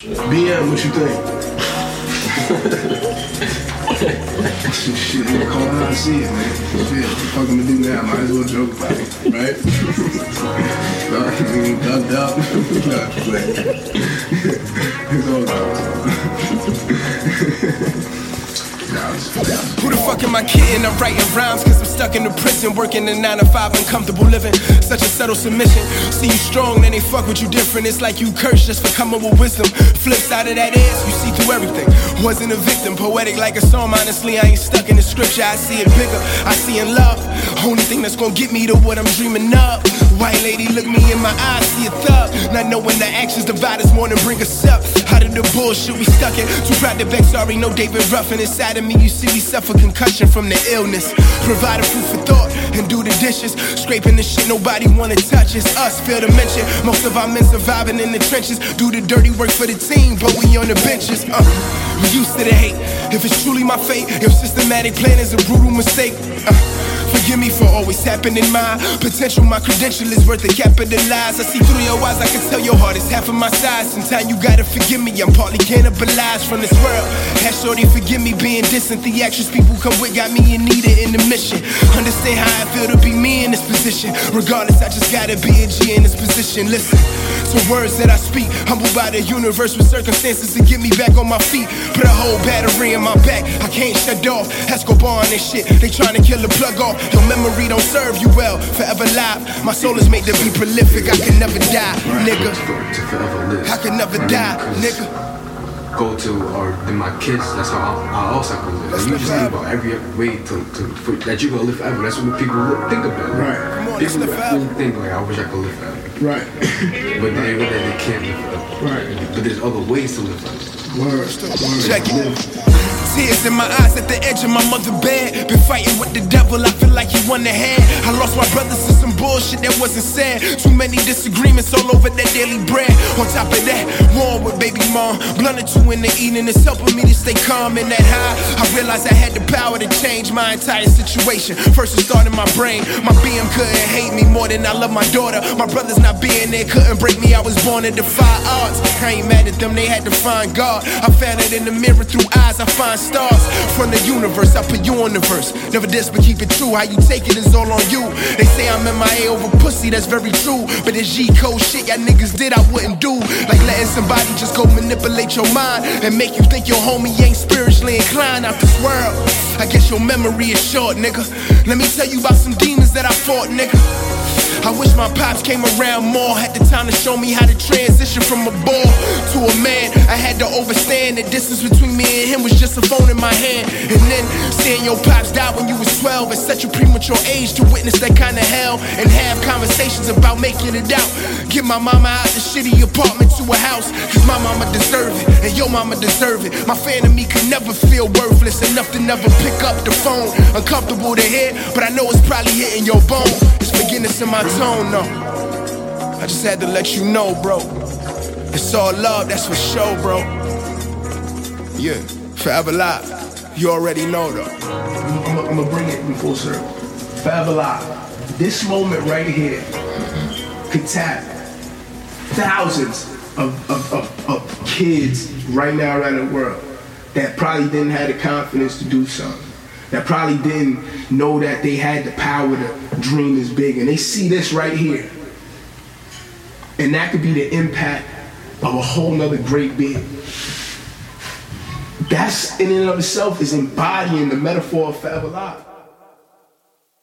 BM, what you think? Shit, man, call how I see it, man. Shit, what the fuck I'm gonna do now? Might as well joke about it, right? Sorry, dubbed up. Nah, it's all good. The am I kidding? I'm writing rhymes cause I'm stuck in the prison, working a 9 to 5, uncomfortable living. Such a subtle submission. See you strong, then they fuck with you different. It's like you cursed just for coming with wisdom. Flip side of that is, you see through everything. Wasn't a victim, poetic like a song. Honestly, I ain't stuck in the scripture. I see it bigger, I see in love. Only thing that's gonna get me to what I'm dreaming of. White lady, look me in my eyes, see a thug. Not knowing the actions divide us more than bring us up. Out of the bullshit we stuck in. Too proud to beg, sorry, no David Ruffin inside of me. You see, we suffer concussion from the illness. Provide food for thought and do the dishes. Scraping the shit nobody wanna touch. It's us, feel the mention. Most of our men surviving in the trenches. Do the dirty work for the team, but we on the benches. Uh, we used to the hate. If it's truly my fate, if systematic plan is a brutal mistake. Uh, Forgive me for always tapping in my potential. My credential is worth a capitalize. I see through your eyes, I can tell your heart is half of my size. Sometimes you gotta forgive me, I'm partly cannibalized from this world. Have shorty forgive me being distant. The actions people come with got me in need it in the mission. Understand how I feel to be me in this position. Regardless, I just gotta be a G in this position. Listen to words that I speak. Humbled by the universe with circumstances to get me back on my feet. Put a whole battery in my back, I can't shut off. Escobar on this shit, they trying to kill the plug off. Your memory don't serve you well. Forever live, my soul is made to be prolific. I can never die, nigga. I can never die, nigga go to or then my kids that's how I, I also can live like, you just think about every way to, to for, that you're gonna live forever. That's what people think about. Right. Come on, people really think like I wish I could live forever. Right. But they realize they can't live forever. Right. But there's other ways to live forever. Word, word. check it Tears in my eyes at the edge of my mother bed. Been fighting with the devil, I feel like he won the head. I lost my brothers to some bullshit that wasn't said. Too many disagreements all over that daily bread. On top of that, war with baby mom. Blunt or two in the evening is helping me to stay calm in that high. I realized I had the power to change my entire situation. First it started my brain. My BM couldn't hate me more than I love my daughter. My brothers not being there couldn't break me. I was born to defy odds. I ain't mad at them, they had to find God. I found it in the mirror through eyes I find stars from the universe. I put you on the verse. Never diss, but keep it true. How you take it is all on you. They say I'm MIA over pussy, that's very true. But this G code shit y'all niggas did, I wouldn't do. Like letting somebody just go manipulate your mind and make you think your homie ain't spiritually inclined out this world. I guess your memory is short, nigga. Let me tell you about some demons that I fought, nigga. I wish my pops came around more. Had the time to show me how to transition from a boy to a man. I had to overstand the distance between me and him was just a phone in my hand. And then seeing your pops die when you was 12 at such a premature age to witness that kind of hell and have conversations about making it out. Get my mama out the shitty apartment to a house. Cause my mama deserve it and your mama deserve it. My fan of me could never feel worthless enough to never pick up the phone. Uncomfortable to hear, but I know it's probably hitting your bone. Forgiveness in my tone, no. I just had to let you know, bro. It's all love, that's for sure, bro. Yeah, forever live. You already know, though. I'm, I'm gonna bring it in full circle. Forever live. This moment right here could tap thousands of, of, of, of kids right now around the world that probably didn't have the confidence to do something. That probably didn't know that they had the power to dream this big. And they see this right here. And that could be the impact of a whole nother great being. That's in and of itself is embodying the metaphor of forever life.